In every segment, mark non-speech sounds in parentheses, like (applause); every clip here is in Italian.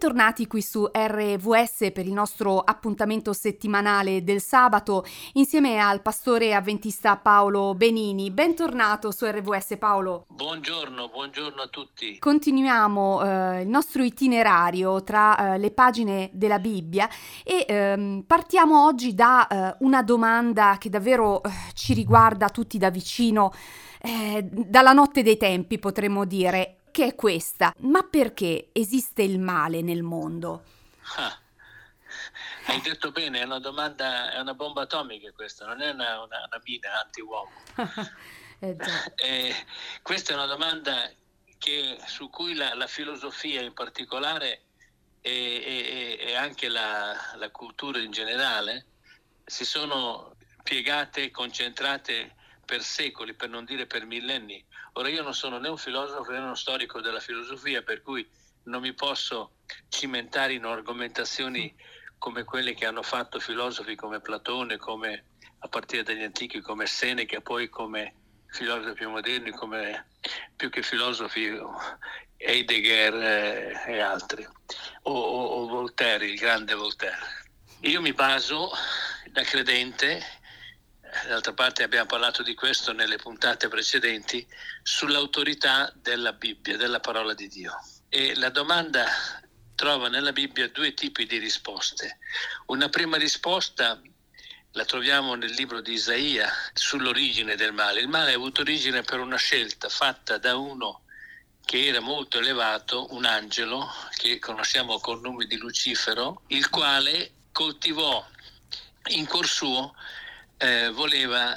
Bentornati qui su RVS per il nostro appuntamento settimanale del sabato insieme al pastore avventista Paolo Benini. Bentornato su RVS Paolo. Buongiorno, buongiorno a tutti. Continuiamo eh, il nostro itinerario tra eh, le pagine della Bibbia e ehm, partiamo oggi da eh, una domanda che davvero eh, ci riguarda tutti da vicino. Eh, dalla notte dei tempi potremmo dire che è questa. Ma perché esiste il male nel mondo? Ah, (laughs) hai detto bene, è una domanda, è una bomba atomica questa, non è una, una, una mina anti-uomo. (laughs) eh, (laughs) eh, questa è una domanda che, su cui la, la, filosofia in particolare e, e, e anche la, la cultura in generale si sono piegate, concentrate per secoli, per non dire per millenni. Ora io non sono né un filosofo né uno storico della filosofia, per cui non mi posso cimentare in argomentazioni come quelle che hanno fatto filosofi come Platone, come, a partire dagli antichi come Seneca, poi come filosofi moderni, come più che filosofi Heidegger eh, e altri, o, o, o Voltaire, il grande Voltaire. Io mi baso da credente d'altra parte abbiamo parlato di questo nelle puntate precedenti, sull'autorità della Bibbia, della parola di Dio. E la domanda trova nella Bibbia due tipi di risposte. Una prima risposta la troviamo nel libro di Isaia sull'origine del male. Il male ha avuto origine per una scelta fatta da uno che era molto elevato, un angelo che conosciamo col nome di Lucifero, il quale coltivò in cuor suo eh, voleva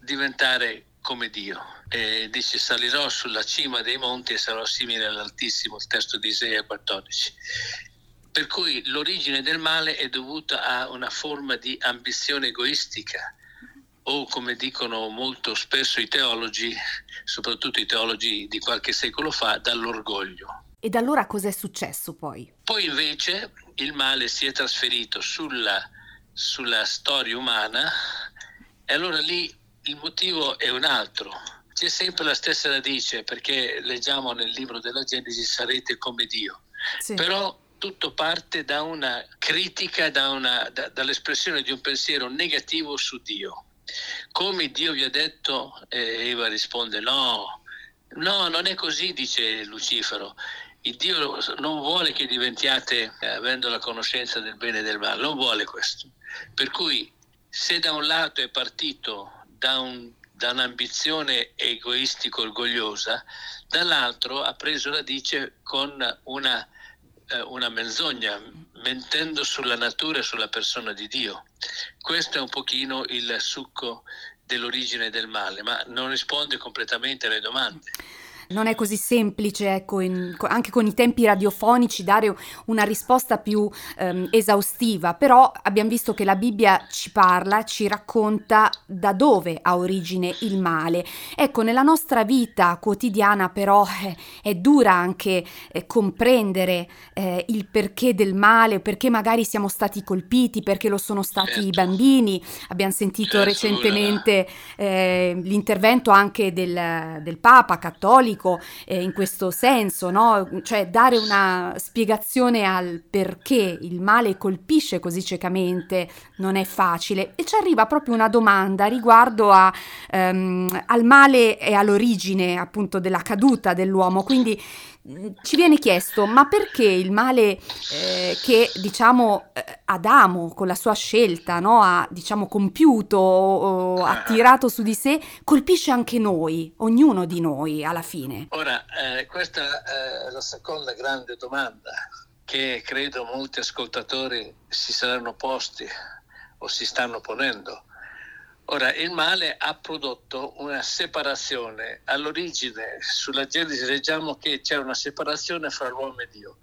diventare come Dio. E dice salirò sulla cima dei monti e sarò simile all'Altissimo, il testo di Isaia 14. Per cui l'origine del male è dovuta a una forma di ambizione egoistica o come dicono molto spesso i teologi, soprattutto i teologi di qualche secolo fa, dall'orgoglio. Ed allora cos'è successo poi? Poi invece il male si è trasferito sulla, sulla storia umana e allora lì il motivo è un altro. C'è sempre la stessa radice perché leggiamo nel libro della Genesi sarete come Dio. Sì. Però tutto parte da una critica, da una, da, dall'espressione di un pensiero negativo su Dio. Come Dio vi ha detto, eh, Eva risponde no, no, non è così, dice Lucifero. Il Dio non vuole che diventiate, eh, avendo la conoscenza del bene e del male, non vuole questo. Per cui se da un lato è partito da, un, da un'ambizione egoistico-orgogliosa, dall'altro ha preso radice con una, eh, una menzogna, mentendo sulla natura e sulla persona di Dio. Questo è un pochino il succo dell'origine del male, ma non risponde completamente alle domande non è così semplice, ecco, in, anche con i tempi radiofonici dare una risposta più ehm, esaustiva, però abbiamo visto che la Bibbia ci parla, ci racconta da dove ha origine il male. Ecco, nella nostra vita quotidiana però eh, è dura anche eh, comprendere eh, il perché del male, perché magari siamo stati colpiti, perché lo sono stati certo. i bambini. Abbiamo sentito certo. recentemente eh, l'intervento anche del, del Papa cattolico critico eh, in questo senso, no? cioè dare una spiegazione al perché il male colpisce così ciecamente non è facile e ci arriva proprio una domanda riguardo a, um, al male e all'origine appunto della caduta dell'uomo, quindi ci viene chiesto ma perché il male eh, che diciamo eh, Adamo con la sua scelta no, ha diciamo compiuto o, o ha tirato su di sé colpisce anche noi, ognuno di noi alla fine? Ora, eh, questa è la seconda grande domanda che credo molti ascoltatori si saranno posti o si stanno ponendo Ora, il male ha prodotto una separazione. All'origine, sulla Genesi, leggiamo che c'è una separazione fra l'uomo e Dio.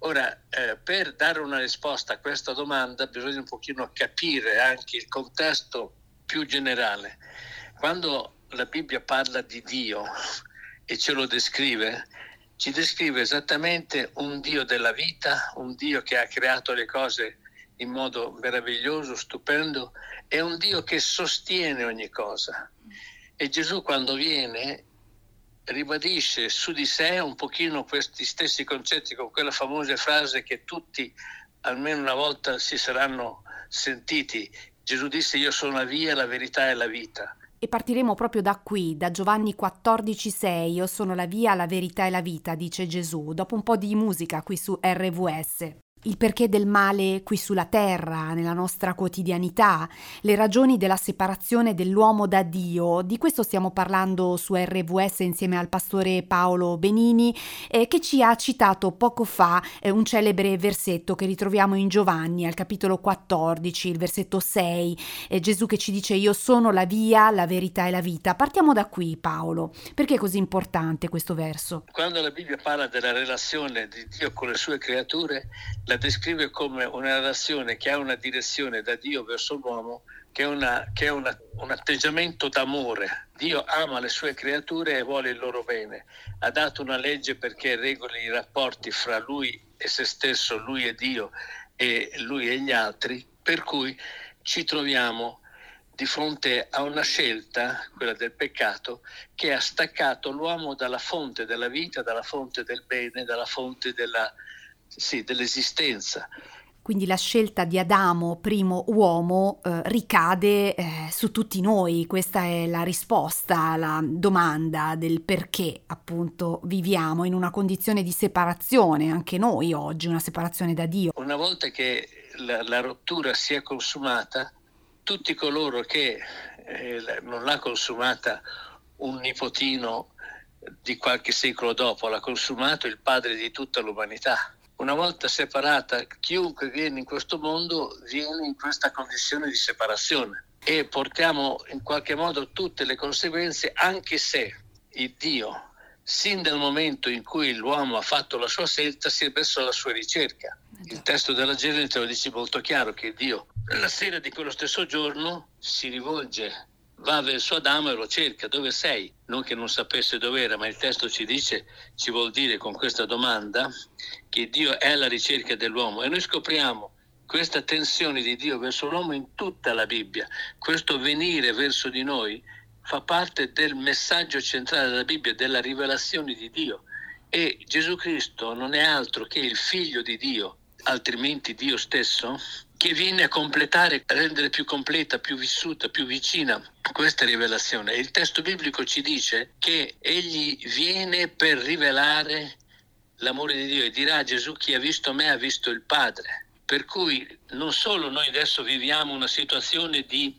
Ora, eh, per dare una risposta a questa domanda bisogna un pochino capire anche il contesto più generale. Quando la Bibbia parla di Dio e ce lo descrive, ci descrive esattamente un Dio della vita, un Dio che ha creato le cose in modo meraviglioso, stupendo, è un Dio che sostiene ogni cosa. E Gesù quando viene ribadisce su di sé un pochino questi stessi concetti con quella famosa frase che tutti almeno una volta si saranno sentiti. Gesù disse io sono la via, la verità e la vita. E partiremo proprio da qui, da Giovanni 14,6. Io sono la via, la verità e la vita, dice Gesù, dopo un po' di musica qui su RVS il perché del male qui sulla terra, nella nostra quotidianità, le ragioni della separazione dell'uomo da Dio. Di questo stiamo parlando su RVS insieme al pastore Paolo Benini, eh, che ci ha citato poco fa eh, un celebre versetto che ritroviamo in Giovanni al capitolo 14, il versetto 6. Eh, Gesù che ci dice io sono la via, la verità e la vita. Partiamo da qui, Paolo. Perché è così importante questo verso? Quando la Bibbia parla della relazione di Dio con le sue creature, la la descrive come una relazione che ha una direzione da Dio verso l'uomo, che è, una, che è una, un atteggiamento d'amore. Dio ama le sue creature e vuole il loro bene. Ha dato una legge perché regoli i rapporti fra lui e se stesso, lui e Dio e lui e gli altri, per cui ci troviamo di fronte a una scelta, quella del peccato, che ha staccato l'uomo dalla fonte della vita, dalla fonte del bene, dalla fonte della, sì, dell'esistenza. Quindi la scelta di Adamo, primo uomo, eh, ricade eh, su tutti noi. Questa è la risposta alla domanda del perché appunto viviamo in una condizione di separazione, anche noi oggi, una separazione da Dio. Una volta che la, la rottura si è consumata, tutti coloro che eh, non l'ha consumata un nipotino di qualche secolo dopo, l'ha consumato il padre di tutta l'umanità una volta separata, chiunque viene in questo mondo viene in questa condizione di separazione e portiamo in qualche modo tutte le conseguenze, anche se il Dio, sin dal momento in cui l'uomo ha fatto la sua scelta, si è messo alla sua ricerca. Il testo della Genesi lo dice molto chiaro che Dio, la sera di quello stesso giorno, si rivolge va verso Adamo e lo cerca, dove sei? Non che non sapesse dove era, ma il testo ci dice, ci vuol dire con questa domanda che Dio è alla ricerca dell'uomo. E noi scopriamo questa tensione di Dio verso l'uomo in tutta la Bibbia, questo venire verso di noi fa parte del messaggio centrale della Bibbia, della rivelazione di Dio. E Gesù Cristo non è altro che il figlio di Dio, altrimenti Dio stesso, che viene a completare, a rendere più completa, più vissuta, più vicina questa rivelazione. Il testo biblico ci dice che egli viene per rivelare l'amore di Dio e dirà a Gesù chi ha visto me ha visto il Padre. Per cui non solo noi adesso viviamo una situazione di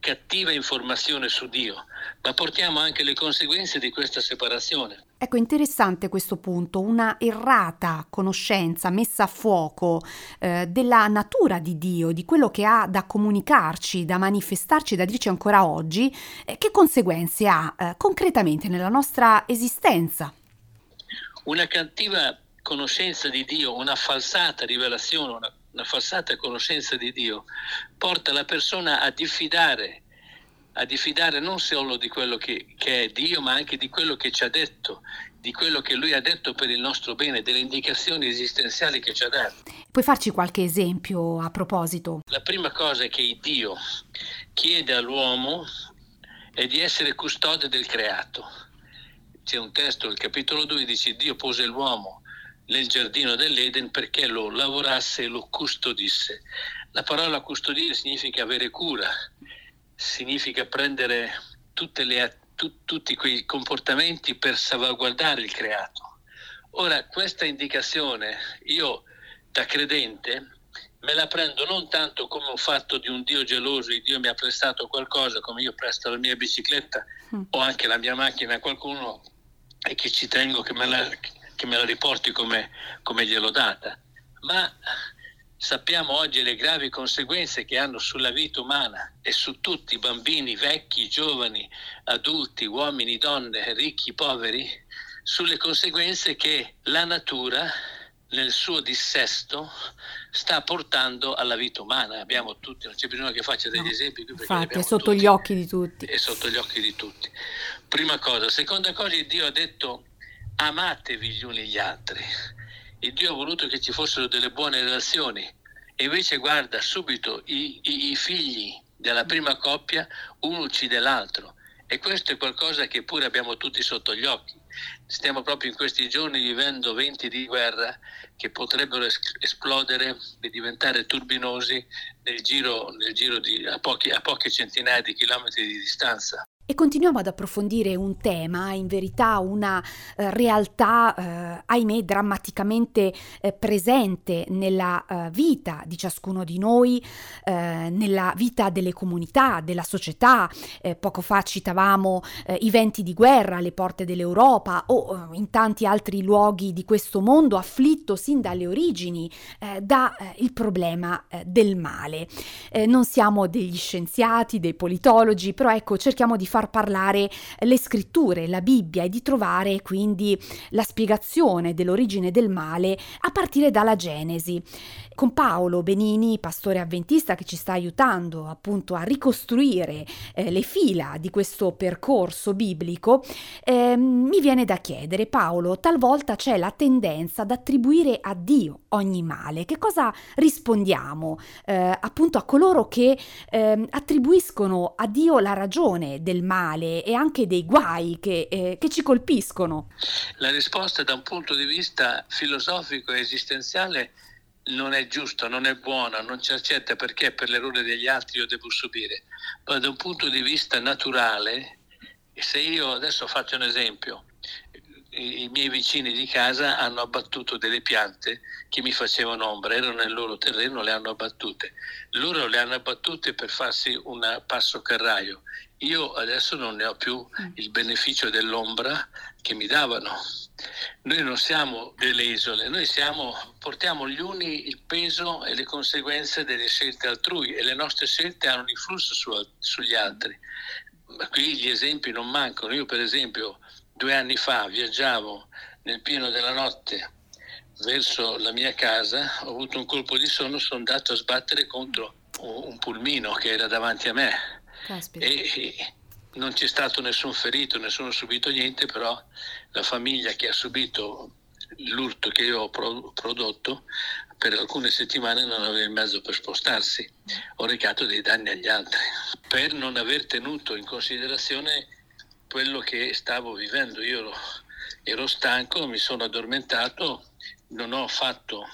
cattiva informazione su Dio, ma portiamo anche le conseguenze di questa separazione. Ecco, interessante questo punto, una errata conoscenza messa a fuoco eh, della natura di Dio, di quello che ha da comunicarci, da manifestarci, da dirci ancora oggi, eh, che conseguenze ha eh, concretamente nella nostra esistenza? Una cattiva conoscenza di Dio, una falsata rivelazione, una, una falsata conoscenza di Dio, porta la persona a diffidare a diffidare non solo di quello che, che, è Dio, ma anche di quello che ci ha detto, di quello che Lui ha detto per il nostro bene, delle indicazioni esistenziali che ci ha dato. Puoi farci qualche esempio a proposito? La prima cosa che Dio chiede all'uomo è di essere custode del creato. C'è un testo, il capitolo 2, dice Dio pose l'uomo nel giardino dell'Eden perché lo lavorasse e lo custodisse. La parola custodire significa avere cura, significa prendere le, tu, tutti quei comportamenti per salvaguardare il creato. Ora, questa indicazione io da credente me la prendo non tanto come un fatto di un Dio geloso, il Dio mi ha prestato qualcosa, come io presto la mia bicicletta mm. o anche la mia macchina a qualcuno e che ci tengo che me la, che me la riporti come, come gliel'ho data, ma Sappiamo oggi le gravi conseguenze che hanno sulla vita umana e su tutti, bambini, vecchi, giovani, adulti, uomini, donne, ricchi, poveri, sulle conseguenze che la natura nel suo dissesto sta portando alla vita umana. Abbiamo tutti, non c'è bisogno che faccia degli no, esempi. Qui infatti è sotto tutti, gli occhi di tutti. È sotto gli occhi di tutti. Prima cosa. Seconda cosa, Dio ha detto amatevi gli uni gli altri il Dio ha voluto che ci fossero delle buone relazioni e invece guarda subito i, i, i figli della prima coppia, uno uccide l'altro e questo è qualcosa che pure abbiamo tutti sotto gli occhi. Stiamo proprio in questi giorni vivendo venti di guerra che potrebbero es- esplodere e diventare turbinosi nel giro, nel giro di a, pochi, a poche centinaia di chilometri di distanza. E continuiamo ad approfondire un tema, in verità una eh, realtà, eh, ahimè, drammaticamente eh, presente nella eh, vita di ciascuno di noi, eh, nella vita delle comunità, della società. Eh, poco fa citavamo i venti di guerra alle porte dell'Europa o in tanti altri luoghi di questo mondo afflitto sin dalle origini dal problema del male. non siamo degli scienziati, dei politologi, però ecco, cerchiamo di far parlare le scritture, la Bibbia e di trovare quindi la spiegazione dell'origine del male a partire dalla Genesi. Con Paolo Benini, pastore avventista che ci sta aiutando appunto a ricostruire eh, le fila di questo percorso biblico, eh, mi viene da chiedere, Paolo, talvolta c'è la tendenza ad attribuire a Dio ogni male. Che cosa rispondiamo eh, appunto a coloro che ehm, attribuiscono a Dio la ragione del male e anche dei guai che, eh, che ci colpiscono? La risposta da un punto di vista filosofico e esistenziale non è giusta, non è buona, non ci accetta perché per l'errore degli altri io devo subire. Ma da un punto di vista naturale, se io adesso faccio un esempio, i miei vicini di casa hanno abbattuto delle piante che mi facevano ombra, erano nel loro terreno, le hanno abbattute. Loro le hanno abbattute per farsi un passo carraio. Io adesso non ne ho più mm. il beneficio dell'ombra che mi davano. Noi non siamo delle isole, noi siamo, portiamo gli uni il peso e le conseguenze delle scelte altrui e le nostre scelte hanno un influsso su, sugli altri. Ma qui gli esempi non mancano. Io per esempio due anni fa viaggiavo nel pieno della notte verso la mia casa, ho avuto un colpo di sonno, sono andato a sbattere contro un pulmino che era davanti a me. E, e non c'è stato nessun ferito, nessuno ha subito niente, però la famiglia che ha subito l'urto che io ho pro- prodotto per alcune settimane non aveva il mezzo per spostarsi, ho recato dei danni agli altri per non aver tenuto in considerazione quello che stavo vivendo. Io ero stanco, mi sono addormentato, non ho fatto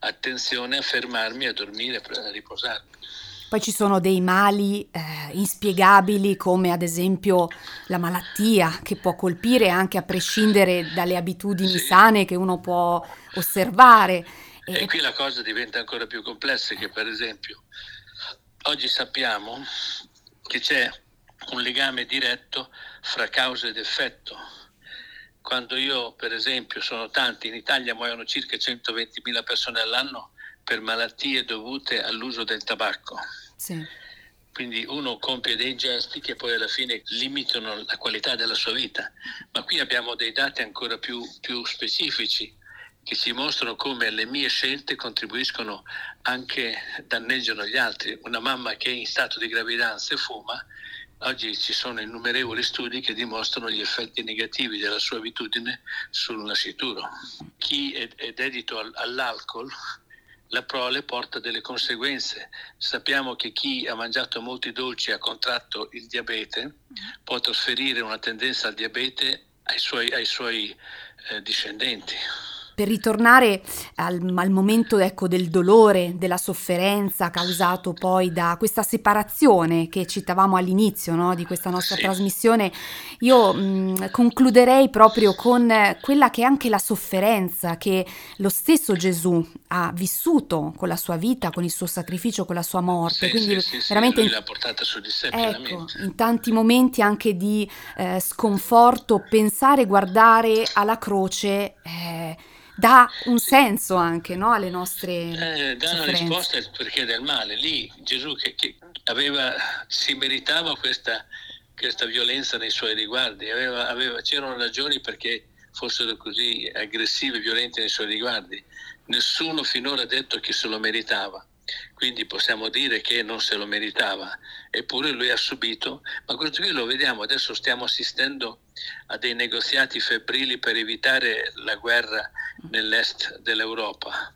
attenzione a fermarmi, a dormire, a riposarmi. Poi ci sono dei mali eh, inspiegabili come ad esempio la malattia che può colpire anche a prescindere dalle abitudini sì. sane che uno può osservare. E, e qui la cosa diventa ancora più complessa che per esempio oggi sappiamo che c'è un legame diretto fra causa ed effetto. Quando io, per esempio, sono tanti, in Italia muoiono circa 120.000 persone all'anno per malattie dovute all'uso del tabacco. Sì. Quindi uno compie dei gesti che poi alla fine limitano la qualità della sua vita. Ma qui abbiamo dei dati ancora più, più specifici che ci mostrano come le mie scelte contribuiscono anche, danneggiano gli altri. Una mamma che è in stato di gravidanza e fuma Oggi ci sono innumerevoli studi che dimostrano gli effetti negativi della sua abitudine sul nascituro. Chi è, è dedito all'alcol, la prole porta delle conseguenze. Sappiamo che chi ha mangiato molti dolci e ha contratto il diabete può trasferire una tendenza al diabete ai suoi, ai suoi eh, discendenti. Per ritornare al, al momento ecco, del dolore, della sofferenza causato poi da questa separazione che citavamo all'inizio no, di questa nostra sì. trasmissione, io mh, concluderei proprio con quella che è anche la sofferenza che lo stesso Gesù ha vissuto con la sua vita, con il suo sacrificio, con la sua morte. Sì, Quindi sì, veramente in, l'ha portata su di sé ecco, in tanti momenti anche di eh, sconforto, pensare, guardare alla croce. Eh, dà un senso anche no, alle nostre eh, dà una risposta perché del male. Lì Gesù che, che aveva, si meritava questa, questa, violenza nei suoi riguardi. Aveva, aveva, c'erano ragioni perché fossero così aggressivi e violenti nei suoi riguardi. Nessuno finora ha detto che se lo meritava. Quindi possiamo dire che non se lo meritava, eppure lui ha subito, ma questo qui lo vediamo, adesso stiamo assistendo a dei negoziati febbrili per evitare la guerra nell'est dell'Europa,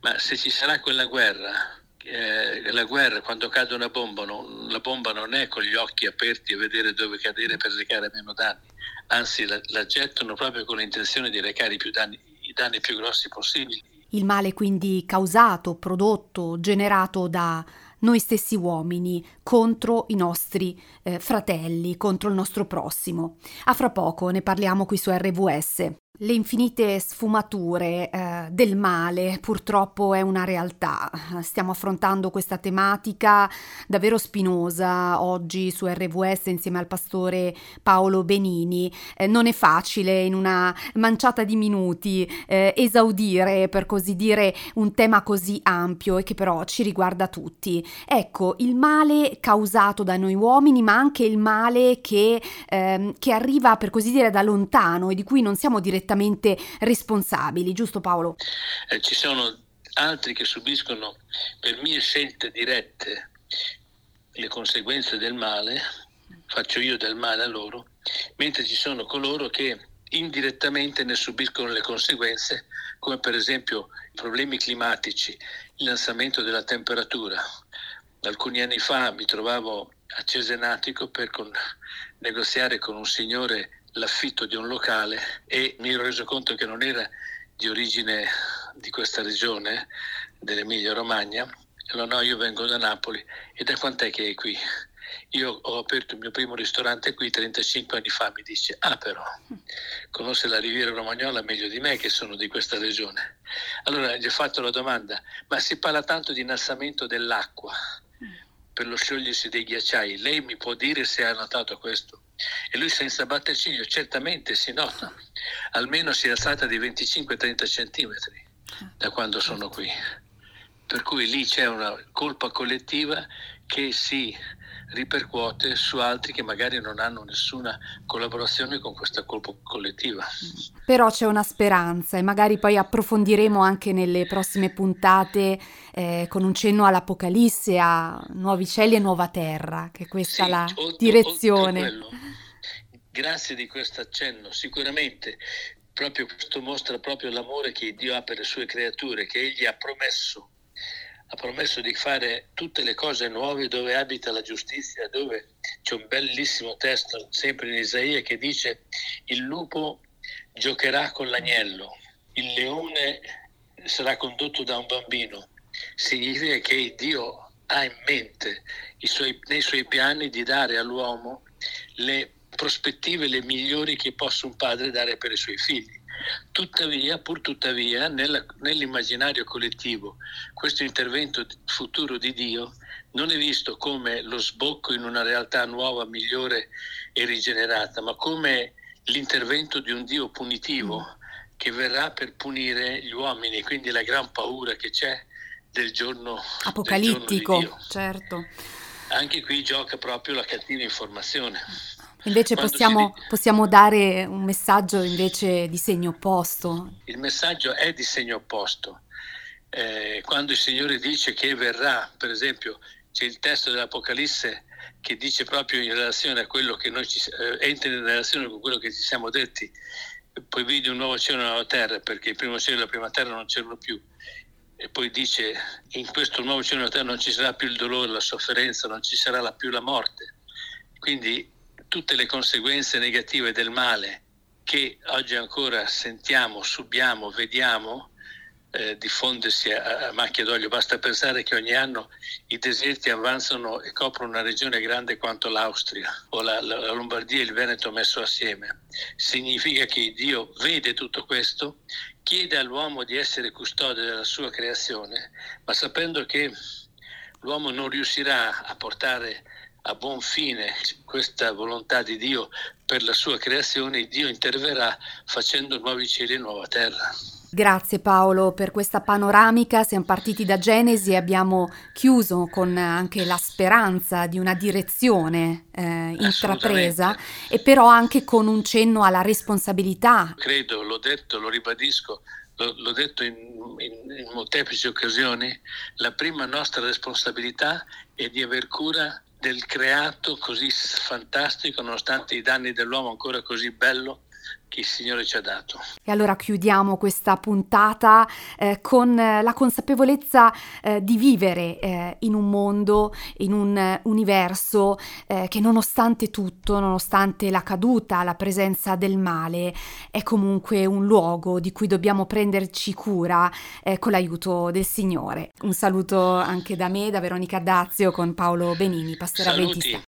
ma se ci sarà quella guerra eh, la guerra, quando cade una bomba, non, la bomba non è con gli occhi aperti a vedere dove cadere per recare meno danni, anzi la, la gettano proprio con l'intenzione di recare danni, i danni più grossi possibili. Il male quindi causato, prodotto, generato da noi stessi uomini contro i nostri eh, fratelli, contro il nostro prossimo. A fra poco ne parliamo qui su RVS. Le infinite sfumature eh, del male purtroppo è una realtà. Stiamo affrontando questa tematica davvero spinosa oggi su RVS insieme al pastore Paolo Benini. Eh, non è facile in una manciata di minuti eh, esaudire, per così dire, un tema così ampio e che però ci riguarda tutti. Ecco, il male causato da noi uomini, ma anche il male che, ehm, che arriva, per così dire, da lontano e di cui non siamo direttamente direttamente responsabili, giusto Paolo? Eh, ci sono altri che subiscono per mie scelte dirette le conseguenze del male, faccio io del male a loro, mentre ci sono coloro che indirettamente ne subiscono le conseguenze, come per esempio i problemi climatici, l'innalzamento della temperatura. Alcuni anni fa mi trovavo a Cesenatico per con, negoziare con un signore l'affitto di un locale e mi ero reso conto che non era di origine di questa regione, dell'Emilia Romagna. Allora no, io vengo da Napoli e da quant'è che è qui? Io ho aperto il mio primo ristorante qui 35 anni fa, mi dice, ah però, conosce la Riviera Romagnola meglio di me che sono di questa regione. Allora gli ho fatto la domanda, ma si parla tanto di innalzamento dell'acqua per lo sciogliersi dei ghiacciai, lei mi può dire se ha notato questo? E lui senza batter ciglio, certamente si nota, (laughs) almeno si è alzata di 25-30 centimetri da quando sono qui. Per cui lì c'è una colpa collettiva che si ripercuote su altri che magari non hanno nessuna collaborazione con questa colpa collettiva. Però c'è una speranza e magari poi approfondiremo anche nelle prossime puntate eh, con un cenno all'Apocalisse, a nuovi cieli e nuova terra, che questa sì, è la oltre, direzione. Oltre quello, grazie di questo accenno, sicuramente proprio questo mostra proprio l'amore che Dio ha per le sue creature, che Egli ha promesso ha promesso di fare tutte le cose nuove dove abita la giustizia, dove c'è un bellissimo testo sempre in Isaia che dice il lupo giocherà con l'agnello, il leone sarà condotto da un bambino. Significa che Dio ha in mente suoi, nei suoi piani di dare all'uomo le prospettive le migliori che possa un padre dare per i suoi figli. Tuttavia, pur tuttavia, nella, nell'immaginario collettivo, questo intervento futuro di Dio non è visto come lo sbocco in una realtà nuova, migliore e rigenerata, ma come l'intervento di un Dio punitivo mm. che verrà per punire gli uomini, quindi la gran paura che c'è del giorno apocalittico, del giorno certo. Anche qui gioca proprio la cattiva informazione. Invece possiamo, si... possiamo, dare un messaggio invece di segno opposto. Il messaggio è di segno opposto. Eh, quando il Signore dice che verrà, per esempio, c'è il testo dell'Apocalisse che dice proprio in relazione a quello che noi ci, eh, entra in relazione con quello che ci siamo detti, poi vedi un nuovo cielo e una nuova terra, perché il primo cielo e la prima terra non c'erano più. E poi dice, in questo nuovo cielo e una terra non ci sarà più il dolore, la sofferenza, non ci sarà più la morte. Quindi tutte le conseguenze negative del male che oggi ancora sentiamo, subiamo, vediamo eh, diffondersi a, a, macchia d'olio. Basta pensare che ogni anno i deserti avanzano e coprono una regione grande quanto l'Austria o la, la, la Lombardia e il Veneto messo assieme. Significa che Dio vede tutto questo, chiede all'uomo di essere custode della sua creazione, ma sapendo che l'uomo non riuscirà a portare a buon fine questa volontà di Dio per la sua creazione, Dio interverrà facendo nuovi cieli e nuova terra. Grazie Paolo per questa panoramica, siamo partiti da Genesi e abbiamo chiuso con anche la speranza di una direzione eh, intrapresa e però anche con un cenno alla responsabilità. Credo, l'ho detto, lo ribadisco, l'ho detto in, in, in molteplici occasioni, la prima nostra responsabilità è di aver cura del creato così fantastico, nonostante i danni dell'uomo ancora così bello, che il Signore ci ha dato. E allora chiudiamo questa puntata eh, con la consapevolezza eh, di vivere eh, in un mondo, in un universo eh, che nonostante tutto, nonostante la caduta, la presenza del male, è comunque un luogo di cui dobbiamo prenderci cura eh, con l'aiuto del Signore. Un saluto anche da me, da Veronica Dazio con Paolo Benini, pastore Saluti.